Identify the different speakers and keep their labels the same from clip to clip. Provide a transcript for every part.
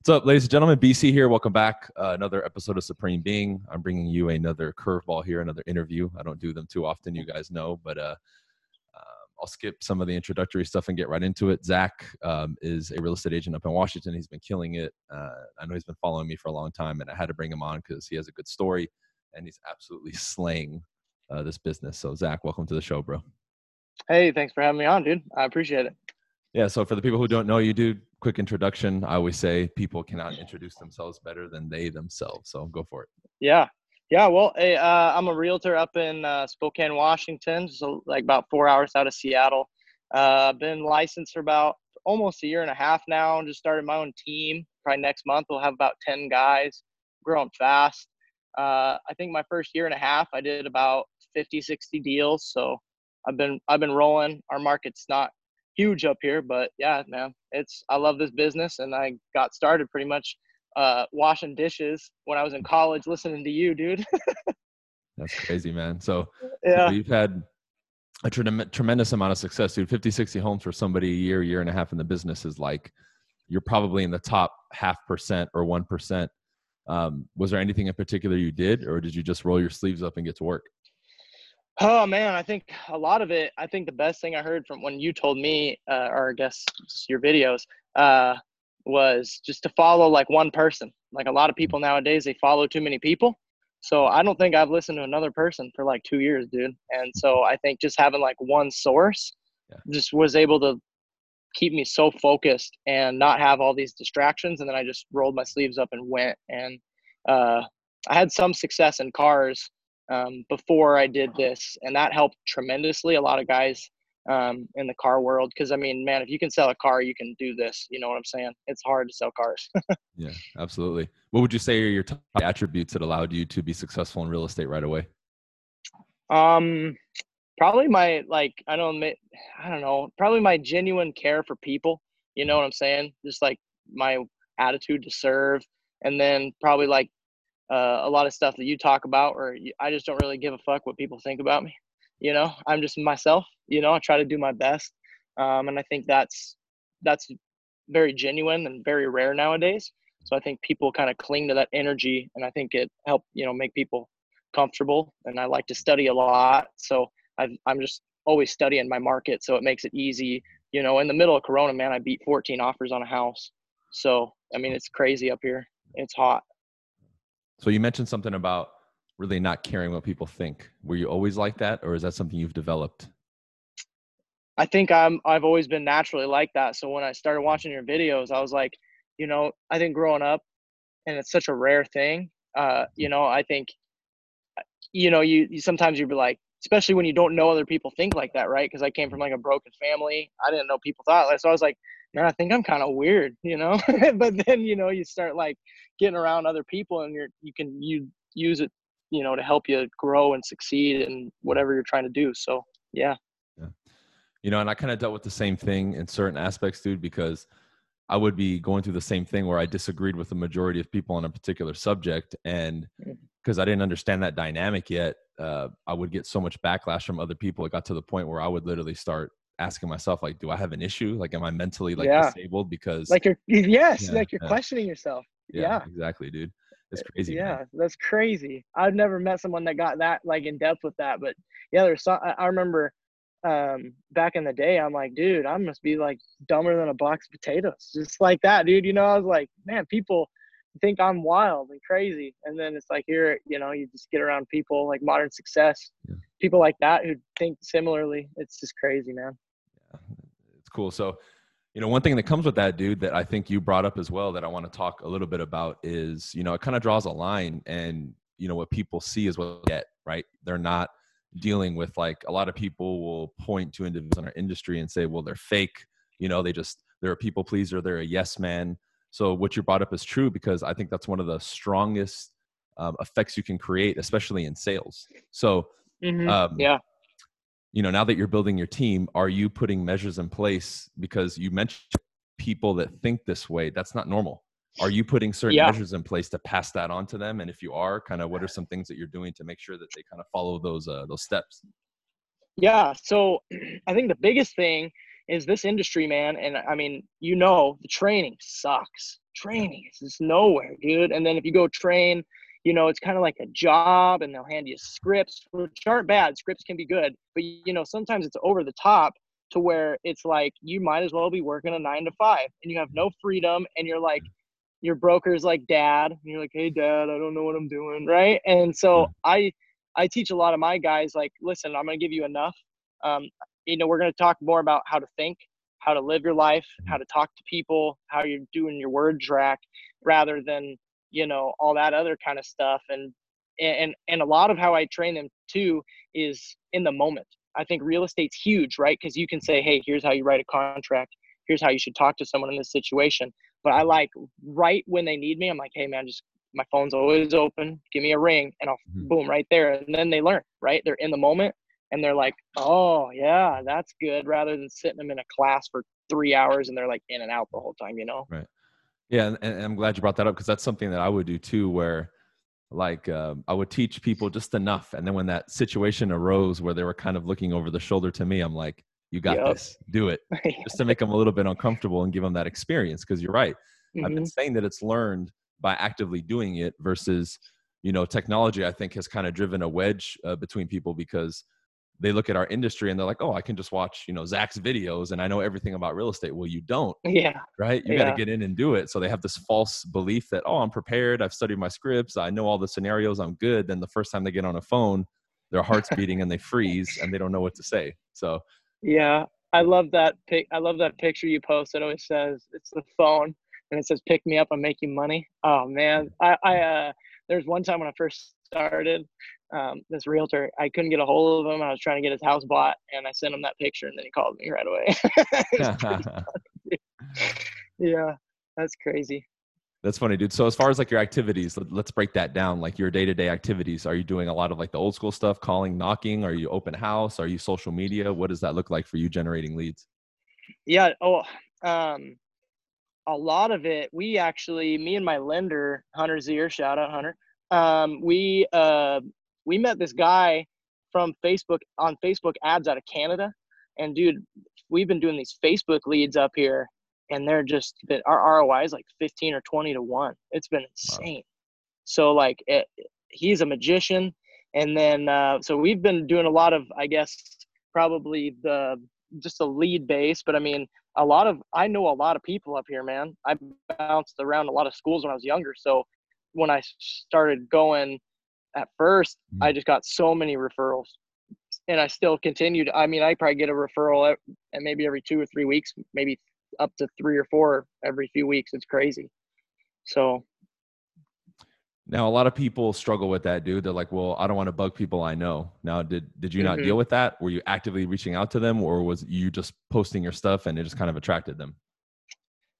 Speaker 1: What's up, ladies and gentlemen? BC here. Welcome back. Uh, another episode of Supreme Being. I'm bringing you another curveball here, another interview. I don't do them too often, you guys know, but uh, uh, I'll skip some of the introductory stuff and get right into it. Zak um, is a real estate agent up in Washington. He's been killing it. Uh, I know he's been following me for a long time, and I had to bring him on because he has a good story and he's absolutely slaying uh, this business. So, Zak, welcome to the show, bro.
Speaker 2: Hey, thanks for having me on, dude. I appreciate it.
Speaker 1: Yeah. So, for the people who don't know you, dude, quick introduction. I always say people cannot introduce themselves better than they themselves. So, go for it.
Speaker 2: Yeah. Yeah. Well, hey, uh, I'm a realtor up in uh, Spokane, Washington, so like about four hours out of Seattle. Uh, been licensed for about almost a year and a half now. and Just started my own team. Probably next month we'll have about ten guys. Growing fast. Uh, I think my first year and a half I did about 50, 60 deals. So I've been I've been rolling. Our market's not huge up here, but yeah, man, it's I love this business, and I got started pretty much uh, washing dishes when I was in college, listening to you, dude.
Speaker 1: That's crazy, man. So yeah, you've had a tre- tremendous amount of success, dude. 50, 60 homes for somebody a year, year and a half in the business is like you're probably in the top half percent or one percent. Um, was there anything in particular you did, or did you just roll your sleeves up and get to work?
Speaker 2: Oh man, I think a lot of it. I think the best thing I heard from when you told me, uh, or I guess your videos, uh, was just to follow like one person. Like a lot of people nowadays, they follow too many people. So I don't think I've listened to another person for like two years, dude. And so I think just having like one source yeah. just was able to keep me so focused and not have all these distractions. And then I just rolled my sleeves up and went. And uh, I had some success in cars um, before I did this, and that helped tremendously. A lot of guys um, in the car world, because I mean, man, if you can sell a car, you can do this. You know what I'm saying? It's hard to sell cars.
Speaker 1: yeah, absolutely. What would you say are your top attributes that allowed you to be successful in real estate right away?
Speaker 2: Um, probably my like I don't I don't know, probably my genuine care for people. You know what I'm saying? Just like my attitude to serve, and then probably like uh, a lot of stuff that you talk about, or I just don't really give a fuck what people think about me. You know, I'm just myself. You know, I try to do my best, um, and I think that's that's very genuine and very rare nowadays. So I think people kind of cling to that energy, and I think it help you know make people comfortable. And I like to study a lot, so i I'm just always studying my market, so it makes it easy. You know, in the middle of Corona, man, I beat 14 offers on a house. So I mean, it's crazy up here. It's hot.
Speaker 1: So you mentioned something about really not caring what people think. Were you always like that, or is that something you've developed?
Speaker 2: I think I'm. I've always been naturally like that. So when I started watching your videos, I was like, you know, I think growing up, and it's such a rare thing. Uh, you know, I think, you know, you, you sometimes you'd be like, especially when you don't know other people think like that, right? Because I came from like a broken family. I didn't know people thought like. So I was like, man, I think I'm kind of weird, you know. but then you know you start like getting around other people, and you're you can you use it, you know, to help you grow and succeed in whatever you're trying to do. So yeah.
Speaker 1: Yeah. You know, and I kind of dealt with the same thing in certain aspects, dude, because I would be going through the same thing where I disagreed with the majority of people on a particular subject, and because mm. I didn't understand that dynamic yet, uh, I would get so much backlash from other people. It got to the point where I would literally start asking myself like do i have an issue like am i mentally like yeah. disabled because
Speaker 2: like you're yes yeah, like you're yeah. questioning yourself yeah,
Speaker 1: exactly dude it's uh, crazy
Speaker 2: yeah man. that's crazy i've never met someone that got that like in depth with that but yeah there's some i remember um back in the day i'm like dude i must be like dumber than a box of potatoes. Just like that dude you know i was like man people think i'm wild and crazy. And then it's like here you know you just get around people like modern success people like that who think similarly. It's just crazy man.
Speaker 1: Yeah, it's cool. So, you know, one thing that comes with that, dude, that I think you brought up as well that I want to talk a little bit about is, you know, it kind of draws a line and, you know, what people see is what they get, right? They're not dealing with like a lot of people will point to individuals in our industry and say, well, they're fake. You know, they just, they're a people pleaser, they're a yes man. So what you brought up is true because I think that's one of the strongest um, effects you can create, especially in sales. So,
Speaker 2: mm-hmm. um, yeah
Speaker 1: you know now that you're building your team are you putting measures in place because you mentioned people that think this way that's not normal are you putting certain yeah. measures in place to pass that on to them and if you are kind of what are some things that you're doing to make sure that they kind of follow those uh, those steps
Speaker 2: yeah so i think the biggest thing is this industry man and i mean you know the training sucks training is just nowhere, dude. And then if you go train, you know, it's kind of like a job and they'll hand you scripts, which aren't bad. Scripts can be good, but you know, sometimes it's over the top to where it's like you might as well be working a nine to five and you have no freedom and you're like your broker's like dad and you're like hey dad i don't know what i'm doing right? And so i i teach a lot of my guys like listen i'm going to give you enough um, you know we're going to talk more about how to think how to live your life how to talk to people how you're doing your word track rather than you know all that other kind of stuff and and and a lot of how i train them too is in the moment. I think real estate's huge right? Because you can say hey here's how you write a contract. Here's how you should talk to someone in this situation but I like right when they need me, I'm like, hey man, just my phone's always open. Give me a ring, and I'll mm-hmm. boom right there. And then they learn, right? They're in the moment, and they're like, oh yeah, that's good. Rather than sitting them in a class for three hours and they're like in and out the whole time, you know?
Speaker 1: Right. Yeah, and, and I'm glad you brought that up because that's something that I would do too, where like uh, I would teach people just enough, and then when that situation arose where they were kind of looking over the shoulder to me, I'm like, you got yep. this do it. Just to make them a little bit uncomfortable and give them that experience because you're right. Mm-hmm. i've been mm-hmm. saying that it's learned by actively doing it versus you know technology i think has kind of driven a wedge uh, between people because they look at our industry and they're like oh i can just watch you know zak's videos and i know everything about real estate. Well you don't
Speaker 2: yeah.
Speaker 1: right? You
Speaker 2: yeah.
Speaker 1: got to get in and do it. So they have this false belief that oh i'm prepared. I've studied my scripts. I know all the scenarios. I'm good. Then the first time they get on a phone their heart's beating and they freeze and they don't know what to say. So
Speaker 2: yeah, I love that pic. I love that picture you post. It always says it's the phone, and it says "Pick me up, I'm making money." Oh man, I, I uh, there's one time when I first started, um, this realtor, I couldn't get a hold of him. I was trying to get his house bought, and I sent him that picture, and then he called me right away. yeah, that's crazy.
Speaker 1: That's funny, dude. So as far as like your activities, let, us break that down. Like your day-to-day activities, are you doing a lot of like the old school stuff, calling, knocking? Are you open house? Are you social media? What does that look like for you generating leads?
Speaker 2: Yeah. Oh, um, a lot of it. We actually, me and my lender, Hunter Zier, shout out Hunter. Um, we uh, we met this guy from Facebook on Facebook ads out of Canada, and dude, we've been doing these Facebook leads up here and they're just been our ROI is like 15 or 20 to one. It's been insane. Wow. So like it, he's a magician. And then, uh, so we've been doing a lot of, I guess, probably the, just a lead base, but I mean, a lot of, I know a lot of people up here, man. I bounced around a lot of schools when I was younger. So when I started going at 1st mm-hmm. I just got so many referrals and I still continued. I mean, I probably get a referral at, at maybe every two or three weeks, maybe up to three or four every few weeks. It's crazy. So
Speaker 1: now a lot of people struggle with that, dude. They're like, "Well, I don't want to bug people I know." Now, did did you not mm-hmm. deal with that? Were you actively reaching out to them, or was you just posting your stuff and it just kind of attracted them?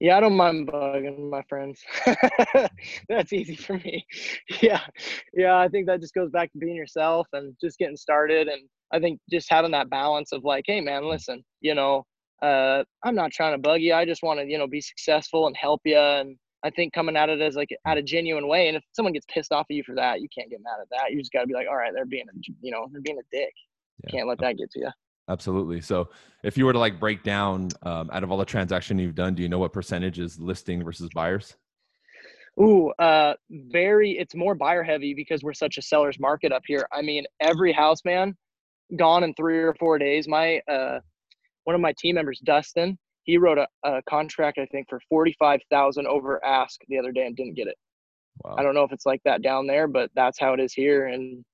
Speaker 2: Yeah, I don't mind bugging my friends. That's easy for me. Yeah, yeah. I think that just goes back to being yourself and just getting started. And I think just having that balance of like, hey, man, listen, you know, uh, I'm not trying to bug you. I just want to, you know, be successful and help you. And I think coming at it as like at a genuine way. And if someone gets pissed off at you for that, you can't get mad at that. You just got to be like, all right, they're being, a, you know, they're being a dick. Yeah. Can't let that get to you.
Speaker 1: Absolutely. So if you were to like break down um, out of all the transaction you've done, do you know what percentage is listing versus buyers?
Speaker 2: Ooh, uh, very. It's more buyer heavy because we're such a seller's market up here. I mean, every house man gone in three or four days. My uh, one of my team members, Dustin, he wrote a, a contract I think for forty five thousand over ask the other day and didn't get it. Wow. I don't know if it's like that down there, but that's how it is here. And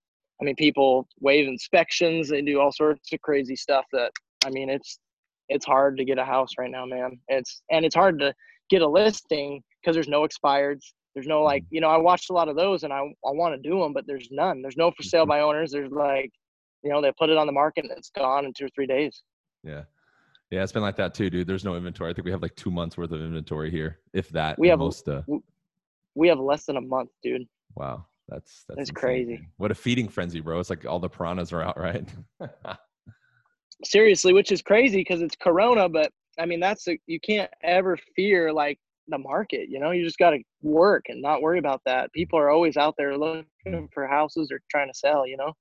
Speaker 2: I mean, people waive inspections, they do all sorts of crazy stuff. That I mean, it's it's hard to get a house right now, man. It's and it's hard to get a listing because there's no expireds. There's no like, mm-hmm. you know, I watched a lot of those and I I want to do them, but there's none. There's no for sale mm-hmm. by owners. There's like, you know, they put it on the market and it's gone in two or three days.
Speaker 1: Yeah. Yeah, it's been like that too, dude. There's no inventory. I think we have like two months worth of inventory here, if that.
Speaker 2: We have
Speaker 1: most. Uh,
Speaker 2: we have less than a month, dude.
Speaker 1: Wow, that's that's,
Speaker 2: that's crazy.
Speaker 1: What a feeding frenzy, bro! It's like all the piranhas are out, right?
Speaker 2: Seriously, which is crazy because it's Corona, but I mean that's a, you can't ever fear like the market. You know, you just got to work and not worry about that. People are always out there looking for houses or trying to sell. You know.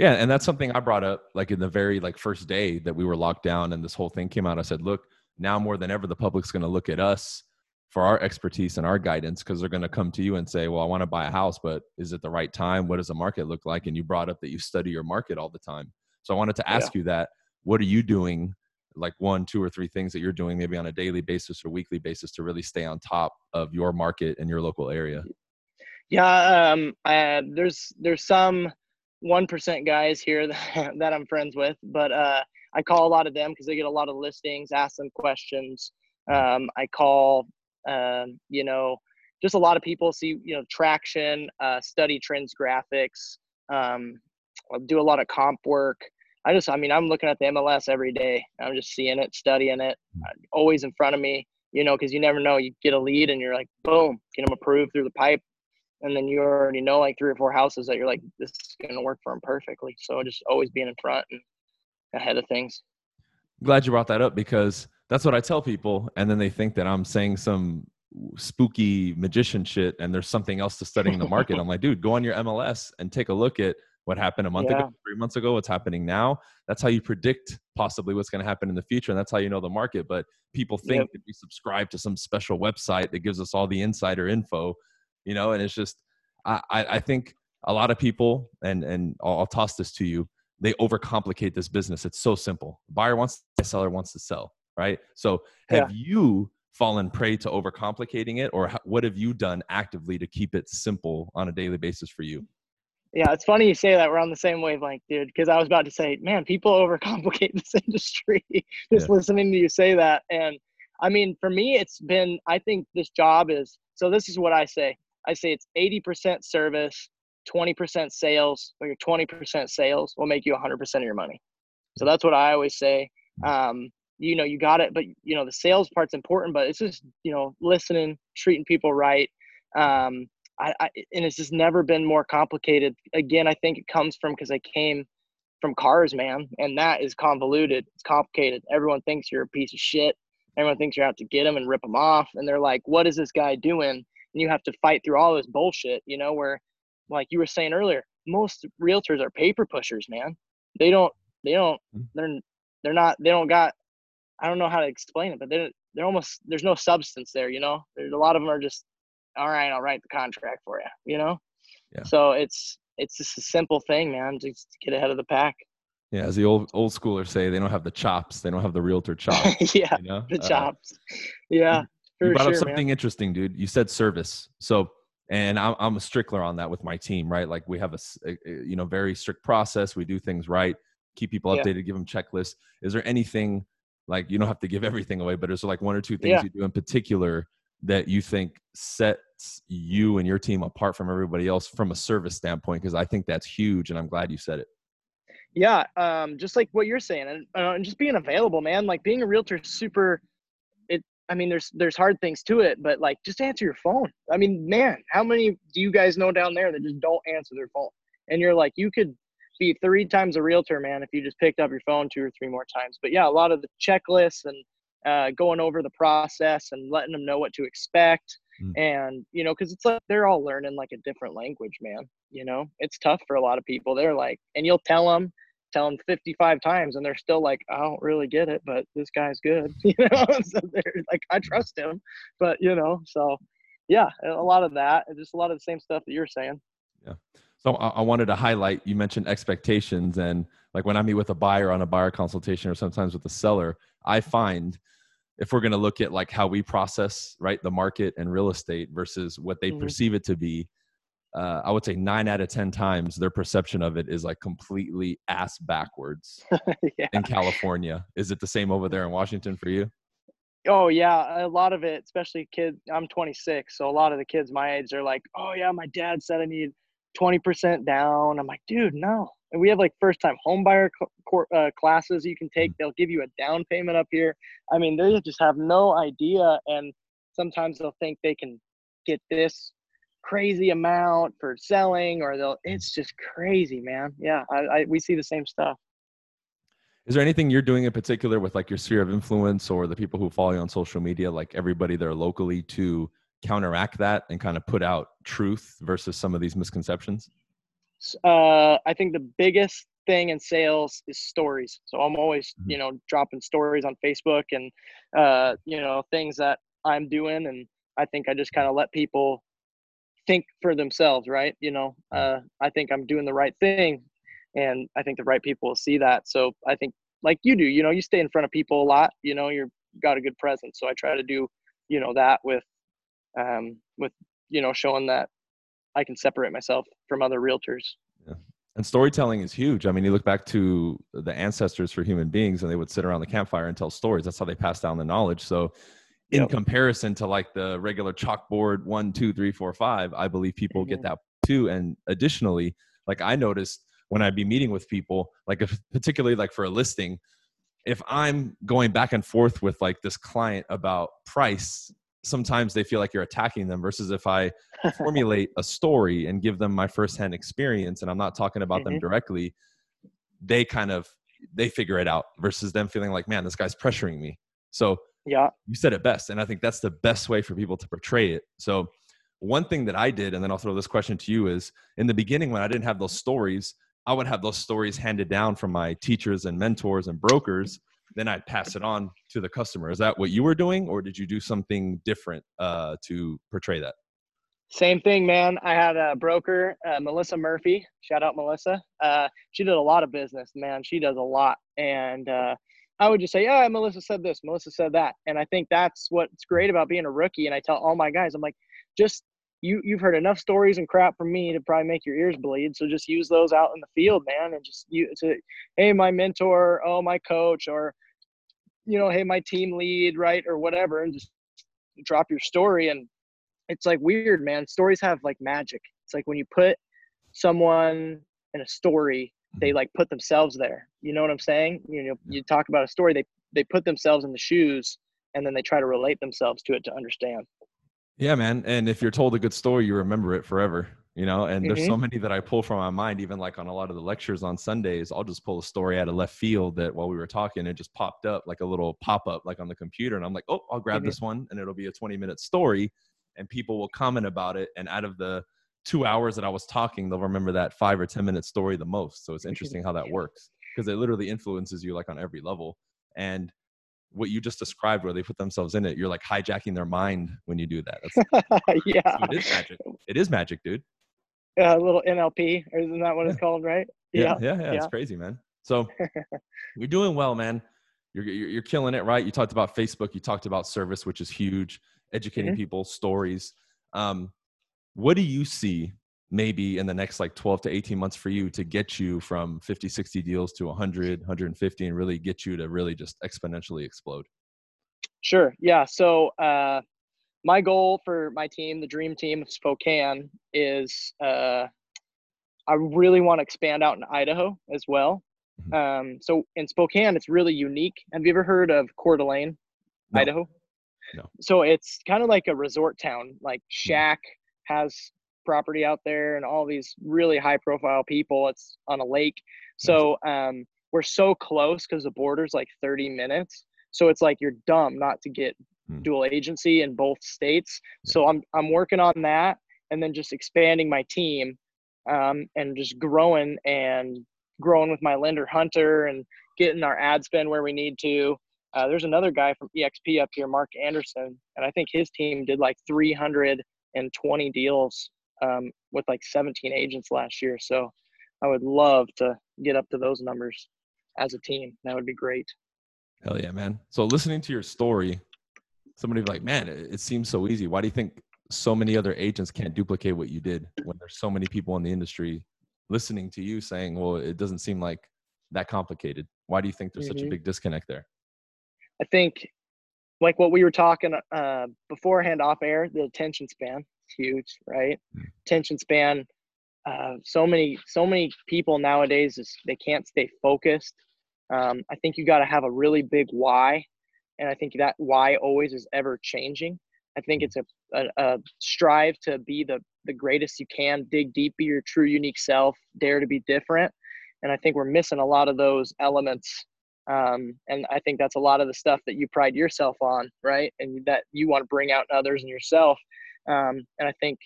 Speaker 1: Yeah, and that's something I brought up like in the very like first day that we were locked down and this whole thing came out. I said, look, now more than ever, the public's going to look at us for our expertise and our guidance because they're going to come to you and say, "Well, I want to buy a house, but is it the right time? What does the market look like?" And you brought up that you study your market all the time. So I wanted to ask yeah. you that. What are you doing? Like one, two, or three things that you're doing maybe on a daily basis or weekly basis to really stay on top of your market and your local area.
Speaker 2: Yeah, um, uh, there's there's some one percent guys here that, that I'm friends with, but uh, I call a lot of them because they get a lot of listings, ask them questions. Um, I call, um, you know, just a lot of people see, you know, traction, uh, study trends, graphics, um, do a lot of comp work. I just, I mean, I'm looking at the MLS every day. I'm just seeing it, studying it, hmm. always in front of me, you know, because you never know. You get a lead and you're like, boom, get them approved through the pipe. And then you already know like three or four houses that you're like, this is going to work for them perfectly. So just always being in front and ahead of things.
Speaker 1: Glad you brought that up because that's what I tell people. And then they think that I'm saying some spooky magician shit and there's something else to studying the market. I'm like, dude, go on your MLS and take a look at what happened a month yeah. ago, three months ago, what's happening now. That's how you predict possibly what's going to happen in the future. And that's how you know the market. But people think yep. that we subscribe to some special website that gives us all the insider info, you know, and it's just, I, I think a lot of people, and, and I'll, I'll toss this to you, they overcomplicate this business. It's so simple. Buyer wants to seller wants to sell, right? So have yeah. you fallen prey to overcomplicating it or what have you done actively to keep it simple on a daily basis for you?
Speaker 2: Yeah, it's funny you say that. We're on the same wavelength, dude. Because I was about to say, man, people overcomplicate this industry. Just yeah. listening to you say that, and I mean, for me, it's been. I think this job is. So this is what I say. I say it's eighty percent service, twenty percent sales. Or your twenty percent sales will make you hundred percent of your money. So that's what I always say. Um, you know, you got it, but you know, the sales part's important. But it's just you know, listening, treating people right. Um, I, I and it's just never been more complicated. Again, I think it comes from because I came from cars, man, and that is convoluted. It's complicated. Everyone thinks you're a piece of shit. Everyone thinks you're out to get them and rip them off, and they're like, "What is this guy doing?" And you have to fight through all this bullshit, you know. Where, like you were saying earlier, most realtors are paper pushers, man. They don't. They don't. Hmm. They're. They're not. They don't got. I don't know how to explain it, but they're. They're almost. There's no substance there, you know. There's a lot of them are just all right, I'll write the contract for you, you know? Yeah. So it's it's just a simple thing, man, just to get ahead of the pack.
Speaker 1: Yeah, as the old old schoolers say, they don't have the chops. They don't have the realtor chops.
Speaker 2: yeah, you know? the uh, chops. Yeah.
Speaker 1: You brought sure, up something man. interesting, dude. You said service. So, and I'm, I'm a strickler on that with my team, right? Like we have a, a you know very strict process. We do things right, keep people updated, yeah. give them checklists. Is there anything like you don't have to give everything away, but is there like one or two things yeah. you do in particular that you think sets you and your team apart from everybody else from a service standpoint? Because I think that's huge, and I'm glad you said it.
Speaker 2: Yeah, um, just like what you're saying, and, uh, and just being available, man. Like being a realtor super. I mean, there's there's hard things to it, but like just answer your phone. I mean, man, how many do you guys know down there that just don't answer their phone? And you're like, you could be three times a realtor, man, if you just picked up your phone two or three more times. But yeah, a lot of the checklists and uh, going over the process and letting them know what to expect. Mm. And, you know, because it's like they're all learning like a different language, man. You know, it's tough for a lot of people. They're like, and you'll tell them, tell them 55 times, and they're still like, I don't really get it, but this guy's good. You know, so they're like, I trust him. But, you know, so yeah, a lot of that, and just a lot of the same stuff that you're saying.
Speaker 1: Yeah. So I wanted to highlight, you mentioned expectations and like when I meet with a buyer on a buyer consultation or sometimes with a seller, I find if we're going to look at like how we process right the market and real estate versus what they mm-hmm. perceive it to be uh, i would say nine out of ten times their perception of it is like completely ass backwards yeah. in california is it the same over there in washington for you
Speaker 2: oh yeah a lot of it especially kids i'm 26 so a lot of the kids my age are like oh yeah my dad said i need 20% down i'm like dude no and we have like first time homebuyer cl- uh, classes you can take. Mm-hmm. They'll give you a down payment up here. I mean, they just have no idea. And sometimes they'll think they can get this crazy amount for selling or they'll, it's just crazy, man. Yeah. I, I, we see the same stuff.
Speaker 1: Is there anything you're doing in particular with like your sphere of influence or the people who follow you on social media, like everybody there locally to counteract that and kind of put out truth versus some of these misconceptions?
Speaker 2: uh, I think the biggest thing in sales is stories. So I'm always, mm-hmm. you know, dropping stories on Facebook and, uh, you know, things that I'm doing and I think I just kind of let people think for themselves, right? You know, uh, I think I'm doing the right thing, and I think the right people will see that. So I think, like you do, you know, you stay in front of people a lot. You know, you're got a good presence. So I try to do, you know, that with, um, with you know, showing that I can separate myself from other realtors.
Speaker 1: Yeah. And storytelling is huge. I mean, you look back to the ancestors for human beings, and they would sit around the campfire and tell stories. That's how they passed down the knowledge. So, in yep. comparison to like the regular chalkboard one, two, three, four, five, I believe people mm-hmm. get that too. And additionally, like I noticed when I'd be meeting with people, like if, particularly like for a listing, if I'm going back and forth with like this client about price sometimes they feel like you're attacking them versus if i formulate a story and give them my firsthand experience and i'm not talking about mm-hmm. them directly they kind of they figure it out versus them feeling like man this guy's pressuring me so
Speaker 2: yeah
Speaker 1: you said it best and i think that's the best way for people to portray it so one thing that i did and then i'll throw this question to you is in the beginning when i didn't have those stories i would have those stories handed down from my teachers and mentors and brokers then I'd pass it on to the customer. Is that what you were doing, or did you do something different uh, to portray that?
Speaker 2: Same thing, man. I had a broker, uh, Melissa Murphy. Shout out Melissa. Uh, she did a lot of business, man. She does a lot, and uh, I would just say, "Yeah, Melissa said this. Melissa said that." And I think that's what's great about being a rookie. And I tell all my guys, I'm like, just you you've heard enough stories and crap from me to probably make your ears bleed. So just use those out in the field, man, and just you to hey my mentor, oh my coach, or you know hey my team lead, right, or whatever, and just drop your story. And it's like weird, man. Stories have like magic. It's like when you put someone in a story, they mm-hmm. like put themselves there. You know what I'm saying? You know, you talk about a story, they they put themselves in the shoes, and then they try to relate themselves to it to understand.
Speaker 1: Yeah, man. And if you're told a good story, you remember it forever, you know? And mm-hmm. there's so many that I pull from my mind, even like on a lot of the lectures on Sundays, I'll just pull a story out of left field that while we were talking, it just popped up like a little pop up, like on the computer. And I'm like, oh, I'll grab mm-hmm. this one and it'll be a 20 minute story. And people will comment about it. And out of the two hours that I was talking, they'll remember that five or 10 minute story the most. So it's interesting how that works because it literally influences you like on every level. And what you just described where they put themselves in it you're like hijacking their mind when you do that
Speaker 2: yeah.
Speaker 1: So it is magic. It is magic dude.
Speaker 2: Yeah a little nlp isn't that what it's called right?
Speaker 1: Yeah yeah yeah, yeah, it's crazy man. So you're doing well man. You're, you're, you're killing it right? You talked about facebook you talked about service which is huge educating mm-hmm. people stories. Um, what do you see maybe in the next like 12 to 18 months for you to get you from 50 60 deals to 100 150 and really get you to really just exponentially explode
Speaker 2: sure yeah so uh, my goal for my team the dream team of spokane is uh, i really want to expand out in idaho as well mm-hmm. um, so in spokane it's really unique have you ever heard of coeur d'alene no. idaho
Speaker 1: no.
Speaker 2: so it's kind of like a resort town like mm-hmm. Shaq has property out there and all these really high profile people. It's on a lake. So um, we're so close because the border's like 30 minutes. So it's like you're dumb not to get hmm. dual agency in both states. Yeah. So I'm I'm working on that and then just expanding my team um, and just growing and growing with my lender Hunter and getting our ad spend where we need to. Uh, there's another guy from EXP up here, Mark Anderson, and I think his team did like 320 deals um, with like 17 agents last year. So I would love to get up to those numbers as a team. That would be great.
Speaker 1: Hell yeah, man. So listening to your story, somebody like, man, it, it seems so easy. Why do you think so many other agents can't duplicate what you did when there's so many people in the industry listening to you saying, well, it doesn't seem like that complicated. Why do you think there's mm-hmm. such a mm-hmm. big disconnect there?
Speaker 2: I think like what we were talking uh, beforehand off air, the attention span huge, right? Mm. Attention span. Uh, so many, so many people nowadays is they can't stay focused. Um, I think you got to have a really big why, and I think that why always is ever changing. I think it's a, a, a strive to be the the greatest you can, dig deep, be your true unique self, dare to be different, and I think we're missing a lot of those elements um, and I think that's a lot of the stuff that you pride yourself on, right? And that you want to bring out in others and yourself. Um, and I think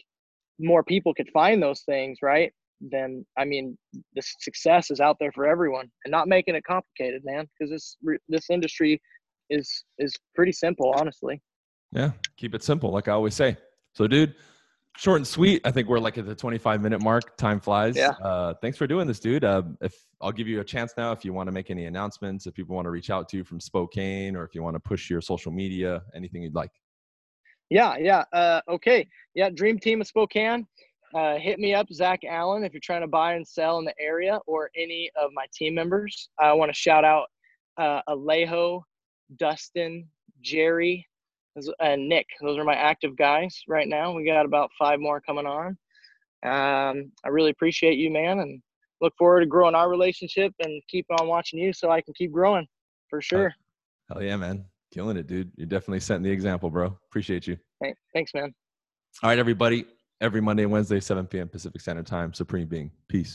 Speaker 2: more people could find those things, right? Then I mean, the success is out there for everyone, and not making it complicated, man. Because this this industry is is pretty simple, honestly.
Speaker 1: Yeah, keep it simple, like I always say. So, dude, short and sweet. I think we're like at the 25 minute mark. Time flies.
Speaker 2: Yeah.
Speaker 1: Uh, thanks for doing this, dude. Uh, if I'll give you a chance now, if you want to make any announcements, if people want to reach out to you from Spokane, or if you want to push your social media, anything you'd like.
Speaker 2: Yeah, yeah. Uh, okay. Yeah, Dream Team of Spokane. Uh, hit me up, Zak Allen, if you're trying to buy and sell in the area or any of my team members. I want to shout out uh, Alejo, Dustin, Jerry, and Nick. Those are my active guys right now. We got about five more coming on. Um, I really appreciate you, man, and look forward to growing our relationship and keep on watching you so I can keep growing for sure.
Speaker 1: Hell yeah, man. Killing it, dude. You're definitely setting the example, bro. Appreciate you.
Speaker 2: Hey, thanks, man.
Speaker 1: All right, everybody. Every Monday and Wednesday, 7 p.m. Pacific Standard Time. Supreme Being. Peace.